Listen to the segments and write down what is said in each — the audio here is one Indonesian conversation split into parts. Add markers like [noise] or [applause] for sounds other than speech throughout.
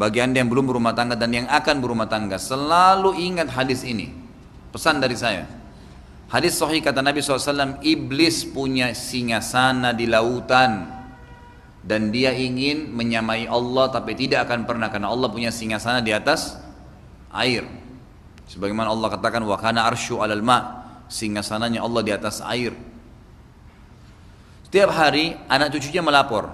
bagi Anda yang belum berumah tangga dan yang akan berumah tangga, selalu ingat hadis ini. Pesan dari saya. Hadis sahih kata Nabi SAW, iblis punya singasana di lautan dan dia ingin menyamai Allah tapi tidak akan pernah karena Allah punya singasana di atas air. Sebagaimana Allah katakan wa kana arsyu alal ma, singgasananya Allah di atas air. Setiap hari anak cucunya melapor,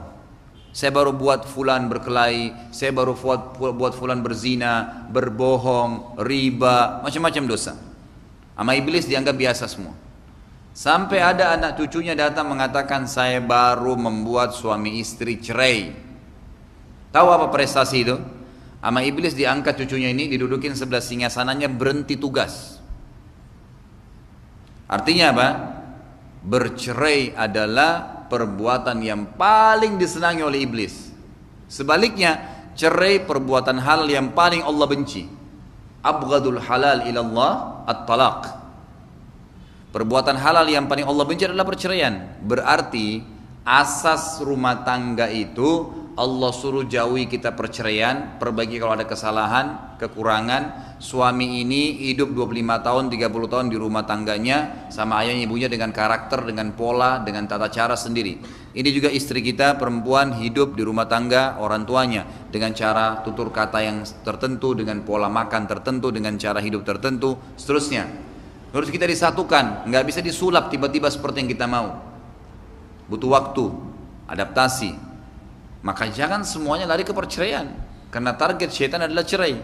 saya baru buat fulan berkelahi, saya baru buat, buat fulan berzina, berbohong, riba, macam-macam dosa. Sama iblis dianggap biasa semua. Sampai ada anak cucunya datang mengatakan saya baru membuat suami istri cerai. Tahu apa prestasi itu? Sama iblis diangkat cucunya ini didudukin sebelah singgasananya berhenti tugas. Artinya apa? Bercerai adalah perbuatan yang paling disenangi oleh iblis. Sebaliknya, cerai perbuatan hal yang paling Allah benci. Abghadul halal ilallah at-talaq. Perbuatan halal yang paling Allah benci adalah perceraian. Berarti asas rumah tangga itu Allah suruh jauhi kita perceraian, perbaiki kalau ada kesalahan, kekurangan. Suami ini hidup 25 tahun, 30 tahun di rumah tangganya sama ayahnya ibunya dengan karakter, dengan pola, dengan tata cara sendiri. Ini juga istri kita perempuan hidup di rumah tangga orang tuanya dengan cara tutur kata yang tertentu, dengan pola makan tertentu, dengan cara hidup tertentu, seterusnya. Harus kita disatukan, nggak bisa disulap tiba-tiba seperti yang kita mau. Butuh waktu, adaptasi, maka jangan semuanya lari ke perceraian. Karena target syaitan adalah cerai.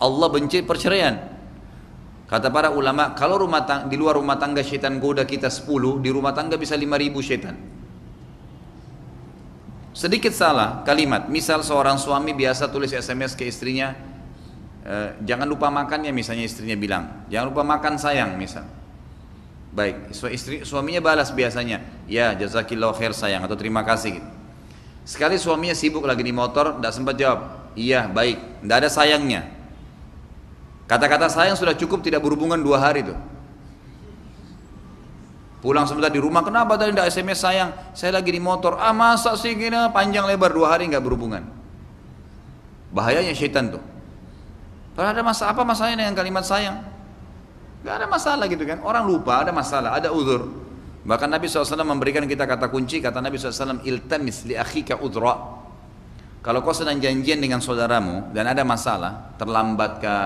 Allah benci perceraian. Kata para ulama, kalau rumah tangga, di luar rumah tangga syaitan goda kita 10, di rumah tangga bisa 5000 syaitan. Sedikit salah kalimat, misal seorang suami biasa tulis SMS ke istrinya, e, jangan lupa makannya misalnya istrinya bilang, jangan lupa makan sayang misal. Baik, istri, suaminya balas biasanya, ya jazakillah khair sayang atau terima kasih gitu. Sekali suaminya sibuk lagi di motor, tidak sempat jawab. Iya, baik. Tidak ada sayangnya. Kata-kata sayang sudah cukup tidak berhubungan dua hari itu. Pulang sebentar di rumah, kenapa tadi tidak SMS sayang? Saya lagi di motor. Ah masa sih gini panjang lebar dua hari nggak berhubungan. Bahayanya syaitan tuh. Kalau ada masalah apa masalahnya dengan kalimat sayang? Gak ada masalah gitu kan. Orang lupa ada masalah, ada uzur. Bahkan Nabi SAW memberikan kita kata kunci, kata Nabi SAW, iltamis li akhika udra. Kalau kau sedang janjian dengan saudaramu dan ada masalah, terlambatkah,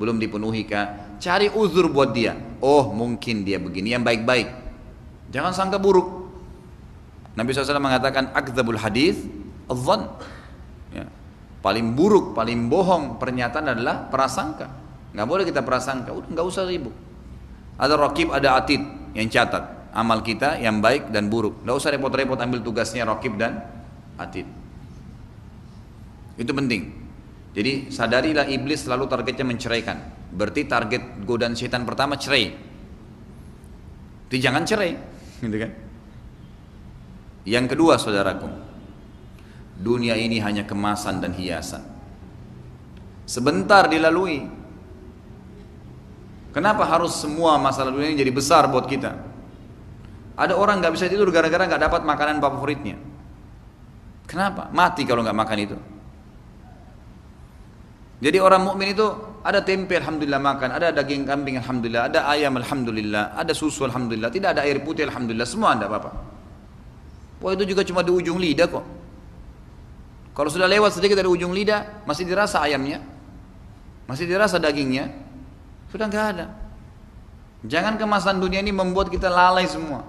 belum dipenuhi kah, cari uzur buat dia. Oh mungkin dia begini, yang baik-baik. Jangan sangka buruk. Nabi SAW mengatakan, akzabul hadis, adzan. Ya. Paling buruk, paling bohong pernyataan adalah prasangka. Nggak boleh kita prasangka, udah nggak usah ribut. Ada rakib, ada atid yang catat amal kita yang baik dan buruk. Tidak usah repot-repot ambil tugasnya rokib dan atid. Itu penting. Jadi sadarilah iblis selalu targetnya menceraikan. Berarti target godaan setan pertama cerai. Jadi jangan cerai, [laughs] gitu kan? Yang kedua saudaraku, dunia ini hanya kemasan dan hiasan. Sebentar dilalui. Kenapa harus semua masalah dunia ini jadi besar buat kita? Ada orang nggak bisa tidur gara-gara nggak dapat makanan favoritnya. Kenapa? Mati kalau nggak makan itu. Jadi orang mukmin itu ada tempe alhamdulillah makan, ada daging kambing alhamdulillah, ada ayam alhamdulillah, ada susu alhamdulillah, tidak ada air putih alhamdulillah, semua ada apa-apa. Wah itu juga cuma di ujung lidah kok. Kalau sudah lewat sedikit dari ujung lidah, masih dirasa ayamnya, masih dirasa dagingnya, Sudah nggak ada. Jangan kemasan dunia ini membuat kita lalai semua.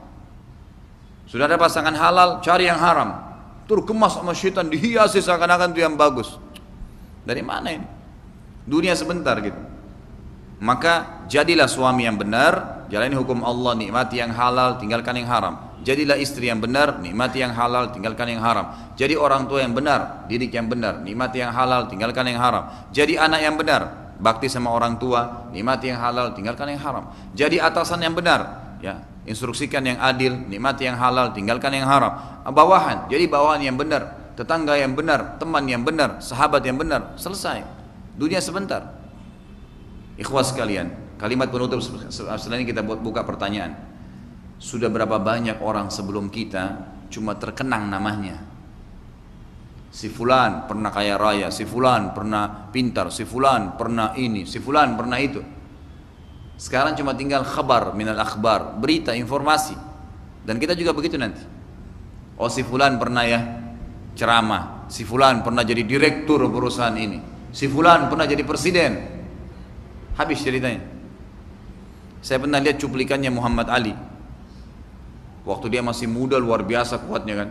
Sudah ada pasangan halal, cari yang haram. Terkemas sama syaitan, dihiasi seakan-akan itu yang bagus. Dari mana ini? Dunia sebentar gitu. Maka jadilah suami yang benar, jalani hukum Allah, nikmati yang halal, tinggalkan yang haram. Jadilah istri yang benar, nikmati yang halal, tinggalkan yang haram. Jadi orang tua yang benar, didik yang benar, nikmati yang halal, tinggalkan yang haram. Jadi anak yang benar, bakti sama orang tua, nikmati yang halal, tinggalkan yang haram. Jadi atasan yang benar, ya, instruksikan yang adil, nikmati yang halal, tinggalkan yang haram. Bawahan, jadi bawahan yang benar, tetangga yang benar, teman yang benar, sahabat yang benar, selesai. Dunia sebentar. Ikhwas sekalian, kalimat penutup ini kita buat buka pertanyaan. Sudah berapa banyak orang sebelum kita cuma terkenang namanya, Si fulan pernah kaya raya, si fulan pernah pintar, si fulan pernah ini, si fulan pernah itu. Sekarang cuma tinggal khabar minal akhbar, berita, informasi. Dan kita juga begitu nanti. Oh si fulan pernah ya ceramah, si fulan pernah jadi direktur perusahaan ini, si fulan pernah jadi presiden. Habis ceritanya. Saya pernah lihat cuplikannya Muhammad Ali. Waktu dia masih muda luar biasa kuatnya kan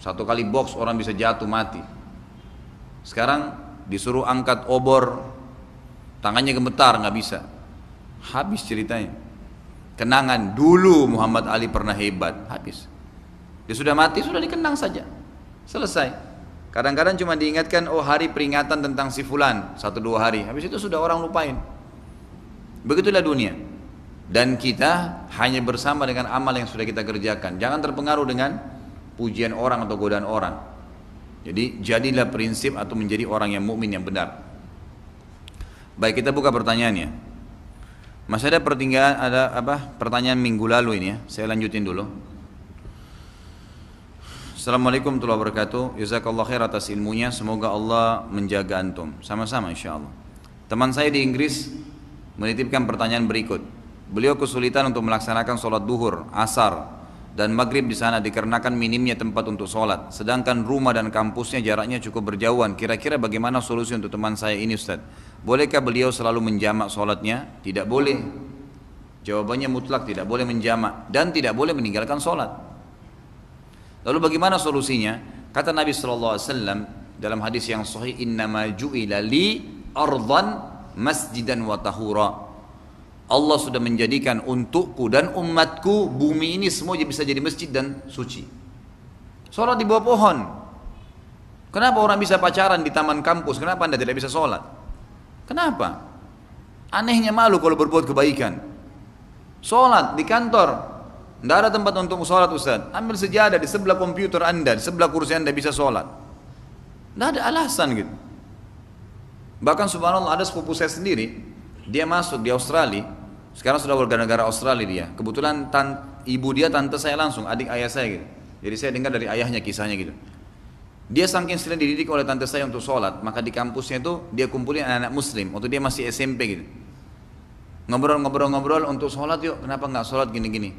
satu kali box orang bisa jatuh mati. Sekarang disuruh angkat obor, tangannya gemetar nggak bisa. Habis ceritanya. Kenangan dulu Muhammad Ali pernah hebat, habis. Dia sudah mati, sudah dikenang saja. Selesai. Kadang-kadang cuma diingatkan, oh hari peringatan tentang si fulan, satu dua hari. Habis itu sudah orang lupain. Begitulah dunia. Dan kita hanya bersama dengan amal yang sudah kita kerjakan. Jangan terpengaruh dengan pujian orang atau godaan orang. Jadi jadilah prinsip atau menjadi orang yang mukmin yang benar. Baik kita buka pertanyaannya. Masih ada pertinggalan ada apa pertanyaan minggu lalu ini ya. Saya lanjutin dulu. Assalamualaikum warahmatullahi wabarakatuh. Jazakallah khair atas ilmunya. Semoga Allah menjaga antum. Sama-sama insyaallah. Teman saya di Inggris menitipkan pertanyaan berikut. Beliau kesulitan untuk melaksanakan sholat duhur, asar, dan maghrib di sana dikarenakan minimnya tempat untuk sholat. Sedangkan rumah dan kampusnya jaraknya cukup berjauhan. Kira-kira bagaimana solusi untuk teman saya ini Ustaz? Bolehkah beliau selalu menjamak sholatnya? Tidak boleh. Jawabannya mutlak tidak boleh menjamak dan tidak boleh meninggalkan sholat. Lalu bagaimana solusinya? Kata Nabi SAW dalam hadis yang sahih, Innama ju'ila li ardan masjidan wa tahura. Allah sudah menjadikan untukku dan umatku bumi ini semua bisa jadi masjid dan suci. Sholat di bawah pohon. Kenapa orang bisa pacaran di taman kampus? Kenapa anda tidak bisa sholat? Kenapa? Anehnya malu kalau berbuat kebaikan. Sholat di kantor. Tidak ada tempat untuk sholat Ustaz. Ambil sejadah di sebelah komputer anda, di sebelah kursi anda bisa sholat. Tidak ada alasan gitu. Bahkan subhanallah ada sepupu saya sendiri, dia masuk di Australia, sekarang sudah warga negara Australia dia. Kebetulan tan, ibu dia tante saya langsung, adik ayah saya gitu. Jadi saya dengar dari ayahnya kisahnya gitu. Dia saking sering dididik oleh tante saya untuk sholat, maka di kampusnya itu dia kumpulin anak-anak muslim, waktu dia masih SMP gitu. Ngobrol-ngobrol-ngobrol untuk sholat yuk, kenapa nggak sholat gini-gini.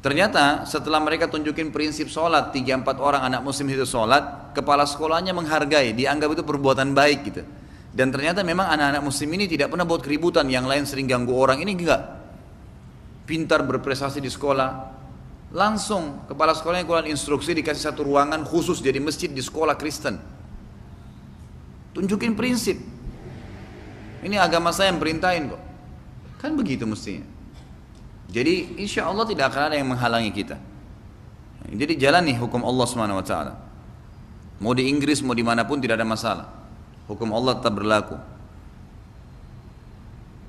Ternyata setelah mereka tunjukin prinsip sholat, 3-4 orang anak muslim itu sholat, kepala sekolahnya menghargai, dianggap itu perbuatan baik gitu. Dan ternyata memang anak-anak muslim ini tidak pernah buat keributan, yang lain sering ganggu orang, ini enggak. Pintar berprestasi di sekolah, langsung kepala sekolahnya keluar instruksi dikasih satu ruangan khusus jadi masjid di sekolah Kristen. Tunjukin prinsip. Ini agama saya yang perintahin kok. Kan begitu mestinya. Jadi insya Allah tidak akan ada yang menghalangi kita. Jadi jalani hukum Allah swt. Mau di Inggris mau di mana pun tidak ada masalah. Hukum Allah tetap berlaku.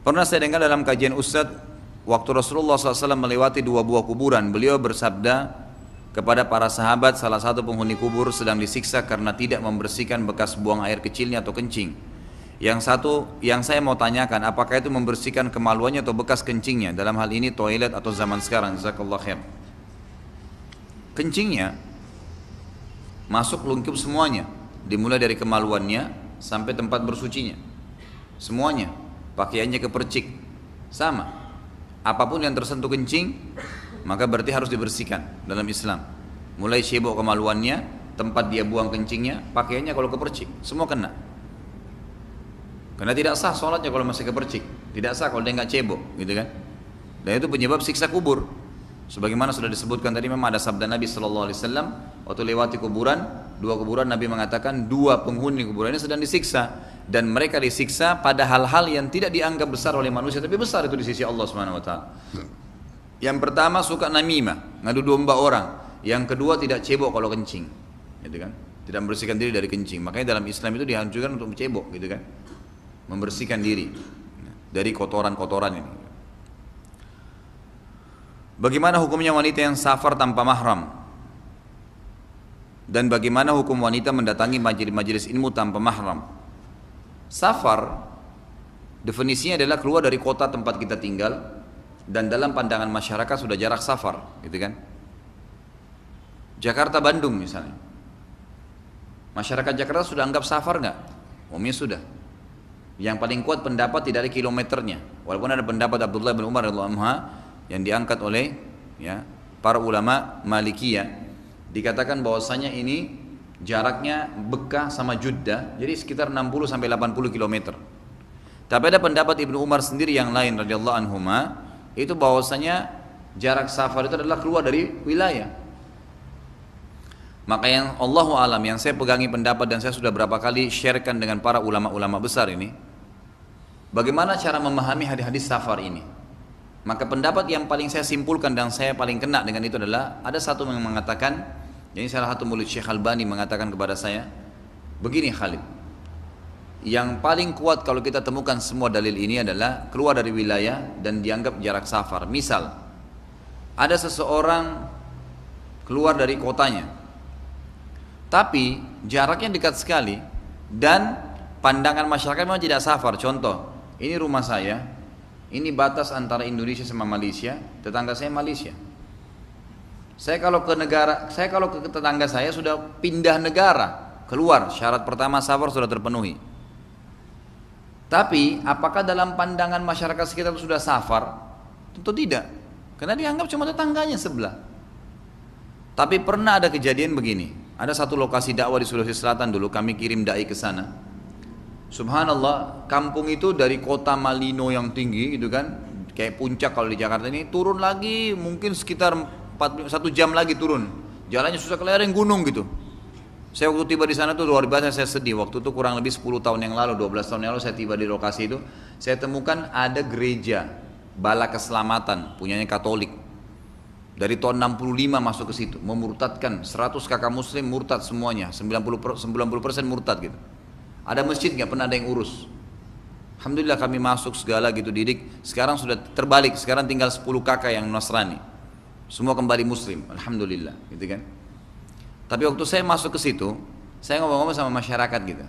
Pernah saya dengar dalam kajian Ustadz, waktu Rasulullah SAW melewati dua buah kuburan, beliau bersabda kepada para sahabat salah satu penghuni kubur sedang disiksa karena tidak membersihkan bekas buang air kecilnya atau kencing. Yang satu, yang saya mau tanyakan, apakah itu membersihkan kemaluannya atau bekas kencingnya? Dalam hal ini toilet atau zaman sekarang, jazakallah khair. Kencingnya masuk lungkup semuanya, dimulai dari kemaluannya, sampai tempat bersucinya. Semuanya, pakaiannya kepercik, sama. Apa pun yang tersentuh kencing, maka berarti harus dibersihkan dalam Islam. Mulai sibuk kemaluannya, tempat dia buang kencingnya, pakaiannya kalau kepercik, semua kena. Karena tidak sah sholatnya kalau masih kepercik. Tidak sah kalau dia nggak cebok, gitu kan? Dan itu penyebab siksa kubur. Sebagaimana sudah disebutkan tadi memang ada sabda Nabi Shallallahu Alaihi Wasallam waktu lewati kuburan, dua kuburan Nabi mengatakan dua penghuni kuburan ini sedang disiksa dan mereka disiksa pada hal-hal yang tidak dianggap besar oleh manusia tapi besar itu di sisi Allah Subhanahu Wa Taala. Yang pertama suka namimah, ngadu domba orang. Yang kedua tidak cebok kalau kencing, gitu kan? Tidak membersihkan diri dari kencing. Makanya dalam Islam itu dihancurkan untuk cebok, gitu kan? Membersihkan diri dari kotoran-kotoran ini. Bagaimana hukumnya wanita yang safar tanpa mahram? Dan bagaimana hukum wanita mendatangi majelis-majelis ilmu tanpa mahram? Safar definisinya adalah keluar dari kota tempat kita tinggal dan dalam pandangan masyarakat sudah jarak safar, gitu kan? Jakarta Bandung misalnya. Masyarakat Jakarta sudah anggap safar nggak? Umumnya sudah. Yang paling kuat pendapat tidak ada kilometernya. Walaupun ada pendapat Abdullah bin Umar radhiyallahu yang diangkat oleh ya para ulama Malikiyah dikatakan bahwasanya ini jaraknya Bekah sama Jeddah jadi sekitar 60 sampai 80 km. Tapi ada pendapat Ibnu Umar sendiri yang lain radhiyallahu anhuma itu bahwasanya jarak safar itu adalah keluar dari wilayah. Maka yang Allah alam yang saya pegangi pendapat dan saya sudah berapa kali sharekan dengan para ulama-ulama besar ini Bagaimana cara memahami hadis-hadis safar ini? Maka pendapat yang paling saya simpulkan dan saya paling kena dengan itu adalah ada satu yang mengatakan, jadi salah satu murid Syekh Albani mengatakan kepada saya, begini Khalid, yang paling kuat kalau kita temukan semua dalil ini adalah keluar dari wilayah dan dianggap jarak safar. Misal, ada seseorang keluar dari kotanya, tapi jaraknya dekat sekali dan pandangan masyarakat memang tidak safar. Contoh, ini rumah saya, ini batas antara Indonesia sama Malaysia, tetangga saya Malaysia. Saya kalau ke negara, saya kalau ke tetangga saya sudah pindah negara, keluar syarat pertama safar sudah terpenuhi. Tapi apakah dalam pandangan masyarakat sekitar sudah safar? Tentu tidak. Karena dianggap cuma tetangganya sebelah. Tapi pernah ada kejadian begini. Ada satu lokasi dakwah di Sulawesi Selatan dulu kami kirim dai ke sana. Subhanallah, kampung itu dari kota Malino yang tinggi gitu kan, kayak puncak kalau di Jakarta ini turun lagi mungkin sekitar 4, satu jam lagi turun. Jalannya susah kelereng gunung gitu. Saya waktu tiba di sana tuh luar biasa saya sedih. Waktu itu kurang lebih 10 tahun yang lalu, 12 tahun yang lalu saya tiba di lokasi itu, saya temukan ada gereja Bala Keselamatan punyanya Katolik. Dari tahun 65 masuk ke situ, memurtadkan 100 kakak muslim murtad semuanya, 90 90% murtad gitu. Ada masjid nggak pernah ada yang urus. Alhamdulillah kami masuk segala gitu didik. Sekarang sudah terbalik. Sekarang tinggal 10 kakak yang Nasrani. Semua kembali Muslim. Alhamdulillah, gitu kan. Tapi waktu saya masuk ke situ, saya ngomong-ngomong sama masyarakat gitu.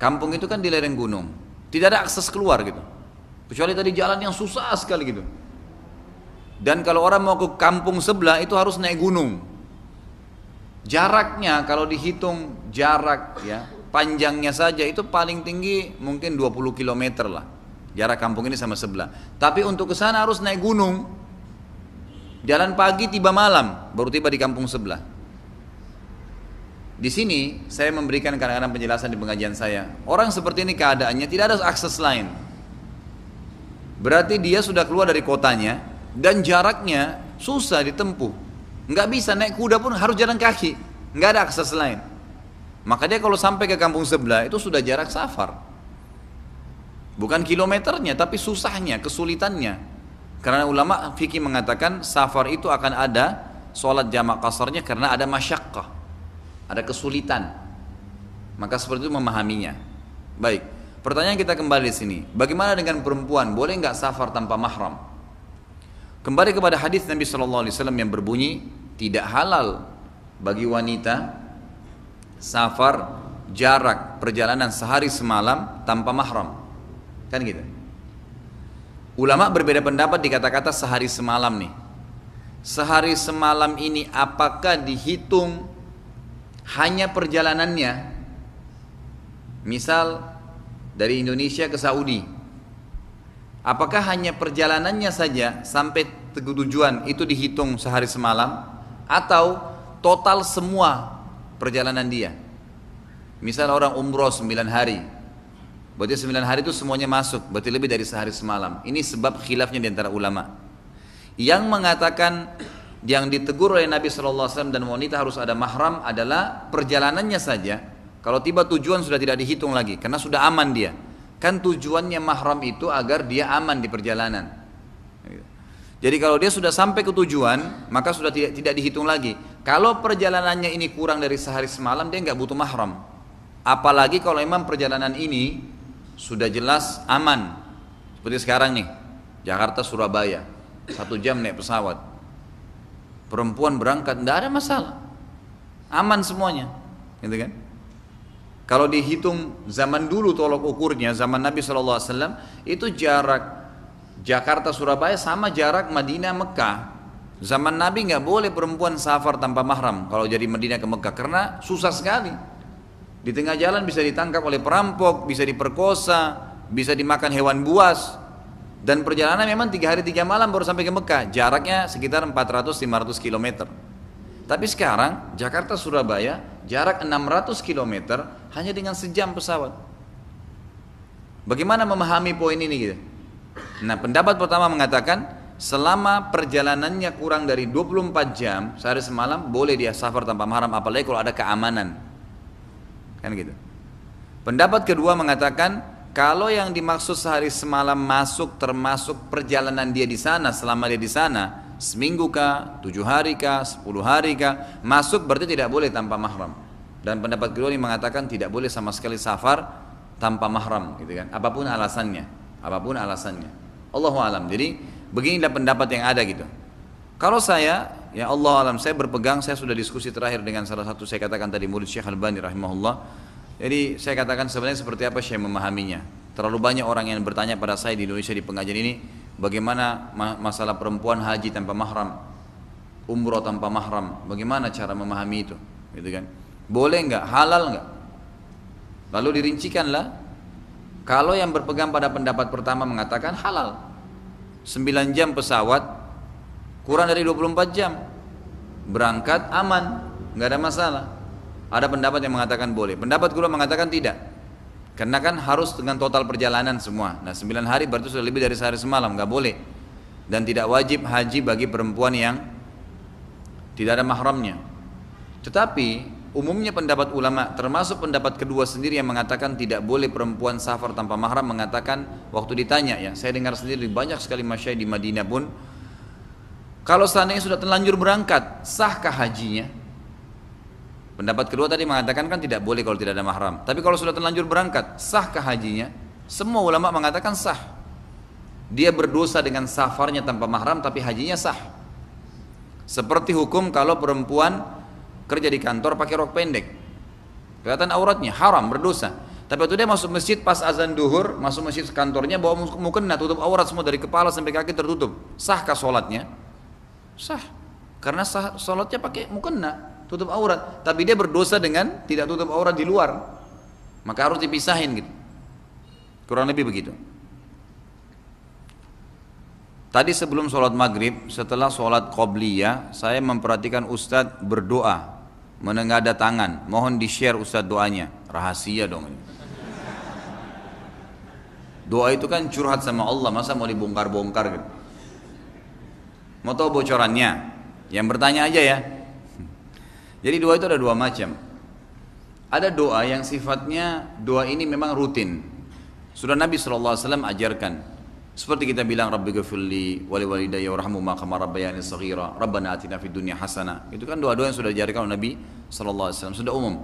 Kampung itu kan di lereng gunung. Tidak ada akses keluar gitu. Kecuali tadi jalan yang susah sekali gitu. Dan kalau orang mau ke kampung sebelah itu harus naik gunung. Jaraknya kalau dihitung jarak ya panjangnya saja itu paling tinggi mungkin 20 km lah jarak kampung ini sama sebelah tapi untuk ke sana harus naik gunung jalan pagi tiba malam baru tiba di kampung sebelah. Di sini saya memberikan kadang-kadang penjelasan di pengajian saya. Orang seperti ini keadaannya tidak ada akses lain. Berarti dia sudah keluar dari kotanya dan jaraknya susah ditempuh. Nggak bisa naik kuda pun harus jalan kaki. Nggak ada akses lain. Maka dia kalau sampai ke kampung sebelah itu sudah jarak safar. Bukan kilometernya tapi susahnya, kesulitannya. Karena ulama fikih mengatakan safar itu akan ada sholat jamak kasarnya karena ada masyakkah. Ada kesulitan. Maka seperti itu memahaminya. Baik, pertanyaan kita kembali di sini. Bagaimana dengan perempuan? Boleh nggak safar tanpa mahram? Kembali kepada hadis Nabi Shallallahu Alaihi Wasallam yang berbunyi tidak halal bagi wanita safar jarak perjalanan sehari semalam tanpa mahram kan gitu ulama berbeda pendapat di kata-kata sehari semalam nih. Sehari semalam ini apakah dihitung hanya perjalanannya? Misal dari Indonesia ke Saudi. Apakah hanya perjalanannya saja sampai tujuan itu dihitung sehari semalam? Atau total semua perjalanan dia. Misal orang umroh 9 hari, Berarti sembilan hari itu semuanya masuk, berarti lebih dari sehari semalam. Ini sebab khilafnya di antara ulama. Yang mengatakan yang ditegur oleh Nabi SAW dan wanita harus ada mahram adalah perjalanannya saja. Kalau tiba tujuan sudah tidak dihitung lagi, karena sudah aman dia. Kan tujuannya mahram itu agar dia aman di perjalanan. Jadi kalau dia sudah sampai ke tujuan, maka sudah tidak, tidak dihitung lagi. Kalau perjalanannya ini kurang dari sehari semalam, dia nggak butuh mahram. Apalagi kalau memang perjalanan ini sudah jelas aman. Seperti sekarang nih, Jakarta Surabaya, satu jam naik pesawat. Perempuan berangkat, tidak ada masalah. Aman semuanya, gitu kan? Kalau dihitung zaman dulu tolok ukurnya, zaman Nabi SAW, itu jarak Jakarta Surabaya sama jarak Madinah Mekah. Zaman Nabi nggak boleh perempuan safar tanpa mahram kalau jadi Madinah ke Mekah karena susah sekali. Di tengah jalan bisa ditangkap oleh perampok, bisa diperkosa, bisa dimakan hewan buas. Dan perjalanan memang tiga hari tiga malam baru sampai ke Mekah. Jaraknya sekitar 400-500 km. Tapi sekarang Jakarta Surabaya jarak 600 km hanya dengan sejam pesawat. Bagaimana memahami poin ini gitu? Nah pendapat pertama mengatakan selama perjalanannya kurang dari 24 jam sehari semalam boleh dia safar tanpa mahram apalagi kalau ada keamanan Kan gitu. Pendapat kedua mengatakan kalau yang dimaksud sehari semalam masuk termasuk perjalanan dia di sana selama dia di sana seminggu kah, tujuh hari kah, sepuluh hari kah masuk berarti tidak boleh tanpa mahram. Dan pendapat kedua ini mengatakan tidak boleh sama sekali safar tanpa mahram gitu kan. Apa pun alasannya, apa pun alasannya. Allahu alam. Jadi beginilah pendapat yang ada gitu. Kalau saya, ya Allah alam, saya berpegang, saya sudah diskusi terakhir dengan salah satu saya katakan tadi murid Syekh Al-Bani rahimahullah. Jadi saya katakan sebenarnya seperti apa Syekh memahaminya. Terlalu banyak orang yang bertanya pada saya di Indonesia di pengajian ini, bagaimana masalah perempuan haji tanpa mahram, umroh tanpa mahram, bagaimana cara memahami itu, gitu kan? Boleh nggak? Halal nggak? Lalu dirincikanlah. Kalau yang berpegang pada pendapat pertama mengatakan halal, 9 jam pesawat kurang dari 24 jam. Berangkat aman nggak ada masalah. Ada pendapat yang mengatakan boleh. Pendapat kedua mengatakan tidak. Karena kan harus dengan total perjalanan semua. Nah 9 hari berarti sudah lebih dari sehari semalam nggak boleh. Dan tidak wajib haji bagi perempuan yang tidak ada mahramnya. Tetapi umumnya pendapat ulama termasuk pendapat kedua sendiri yang mengatakan tidak boleh perempuan safar tanpa mahram mengatakan waktu ditanya ya saya dengar sendiri banyak sekali masyai di Madinah pun kalau seandainya sudah terlanjur berangkat, sahkah hajinya? Pendapat kedua tadi mengatakan kan tidak boleh kalau tidak ada mahram. Tapi kalau sudah terlanjur berangkat, sahkah hajinya? Semua ulama mengatakan sah. Dia berdosa dengan safarnya tanpa mahram tapi hajinya sah. Seperti hukum kalau perempuan kerja di kantor pakai rok pendek. Kelihatan auratnya, haram, berdosa. Tapi waktu dia masuk masjid pas azan duhur, masuk masjid kantornya bawa mukena tutup aurat semua dari kepala sampai kaki tertutup. Sahkah sholatnya? Sah. Karena sah, sholatnya pakai mukena, tutup aurat. Tapi dia berdosa dengan tidak tutup aurat di luar. Maka harus dipisahin gitu. Kurang lebih begitu. Tadi sebelum sholat maghrib, setelah sholat qobliyah, saya memperhatikan Ustadz berdoa, menengadah tangan. Mohon di-share Ustadz doanya. Rahasia dong. Doa itu kan curhat sama Allah, masa mau dibongkar-bongkar gitu. Mau tahu bocorannya? Yang bertanya aja ya. Jadi doa itu ada dua macam. Ada doa yang sifatnya doa ini memang rutin. Sudah Nabi SAW ajarkan. Seperti kita bilang Rabbi gafirli wali walidayya warhamhuma kama rabbayani saghira Rabbana atina fid dunya hasana. Itu kan doa-doa yang sudah diajarkan oleh Nabi SAW sudah umum.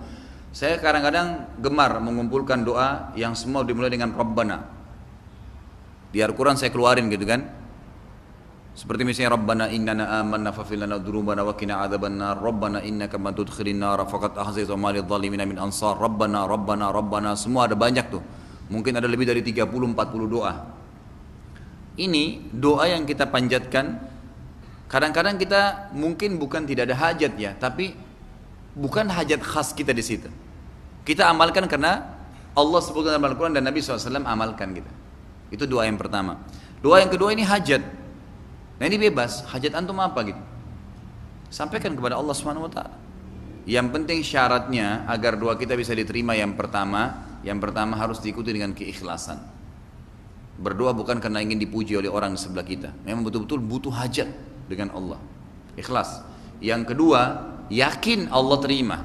Saya kadang-kadang gemar mengumpulkan doa yang semua dimulai dengan Rabbana. Di Al-Quran saya keluarin gitu kan. Seperti misalnya Rabbana innana amanna fafil lana dzunubana wa qina. Rabbana innaka man tudkhilin nar faqad ahzayta ma lidh-dhalimin min ansar. Rabbana Rabbana Rabbana semua ada banyak tuh. Mungkin ada lebih dari 30 40 doa. Ini doa yang kita panjatkan kadang-kadang kita mungkin bukan tidak ada hajat ya, tapi bukan hajat khas kita di situ. Kita amalkan karena Allah sebutkan dalam Al-Quran dan Nabi SAW amalkan kita. Itu doa yang pertama. Doa yang kedua ini hajat. Nah ini bebas, hajat antum apa gitu? Sampaikan kepada Allah taala. Yang penting syaratnya agar doa kita bisa diterima yang pertama, yang pertama harus diikuti dengan keikhlasan. Berdoa bukan karena ingin dipuji oleh orang di sebelah kita. Memang betul-betul butuh hajat dengan Allah. Ikhlas. Yang kedua, yakin Allah terima.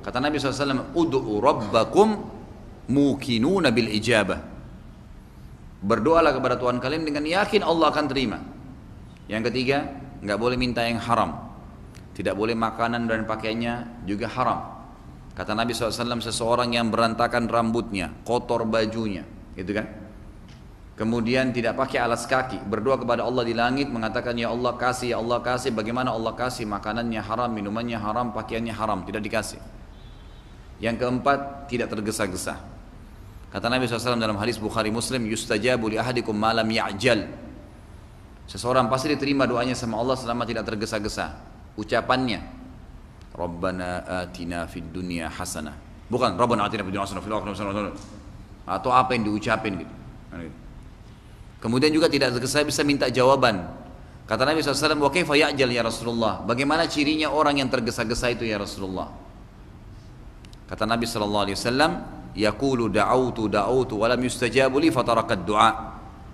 Kata Nabi SAW, Udu'u rabbakum mukinuna bil ijabah. Berdoalah kepada Tuhan kalian dengan yakin Allah akan terima. Yang ketiga, nggak boleh minta yang haram. Tidak boleh makanan dan pakaiannya juga haram. Kata Nabi SAW, seseorang yang berantakan rambutnya, kotor bajunya, gitu kan? Kemudian tidak pakai alas kaki, berdoa kepada Allah di langit mengatakan ya Allah kasih, ya Allah kasih. Bagaimana Allah kasih? Makanannya haram, minumannya haram, pakaiannya haram, tidak dikasih. Yang keempat, tidak tergesa-gesa. Kata Nabi SAW dalam hadis Bukhari Muslim, yustajabu li ahadikum malam ya'jal. Seseorang pasti diterima doanya sama Allah selama tidak tergesa-gesa. Ucapannya, Rabbana atina fid dunya hasanah. Bukan Rabbana atina fid dunya hasanah fil akhirati hasanah. Atau apa yang diucapin gitu. Kemudian juga tidak tergesa bisa minta jawaban. Kata Nabi SAW, wa kaifa ya'jal ya Rasulullah? Bagaimana cirinya orang yang tergesa-gesa itu ya Rasulullah? Kata Nabi SAW, Yaqulu da'autu da'autu walam yustajabu li fatarakat du'a.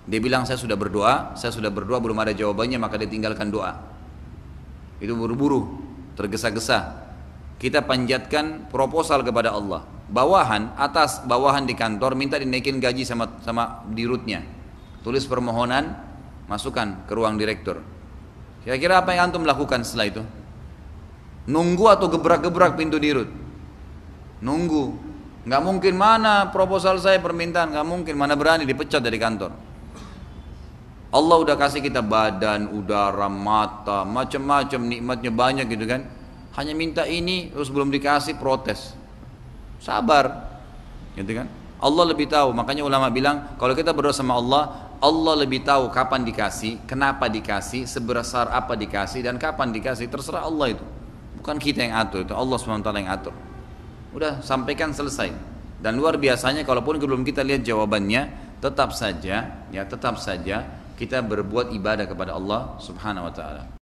Dia bilang saya sudah berdoa, saya sudah berdoa belum ada jawabannya maka dia tinggalkan doa. Itu buru-buru, tergesa-gesa. Kita panjatkan proposal kepada Allah. Bawahan, atas bawahan di kantor minta dinaikin gaji sama sama dirutnya tulis permohonan, masukkan ke ruang direktur. Kira-kira apa yang antum lakukan setelah itu? Nunggu atau gebrak-gebrak pintu dirut? Nunggu. Nggak mungkin mana proposal saya permintaan, nggak mungkin mana berani dipecat dari kantor. Allah udah kasih kita badan, udara, mata, macam-macam nikmatnya banyak gitu kan. Hanya minta ini terus belum dikasih protes. Sabar. Gitu kan? Allah lebih tahu. Makanya ulama bilang kalau kita berdoa sama Allah, Allah lebih tahu kapan dikasih, kenapa dikasih, sebesar apa dikasih, dan kapan dikasih. Terserah Allah itu. Bukan kita yang atur, itu Allah SWT yang atur. Udah sampaikan selesai. Dan luar biasanya kalaupun belum kita lihat jawabannya, tetap saja, ya tetap saja kita berbuat ibadah kepada Allah Subhanahu wa taala.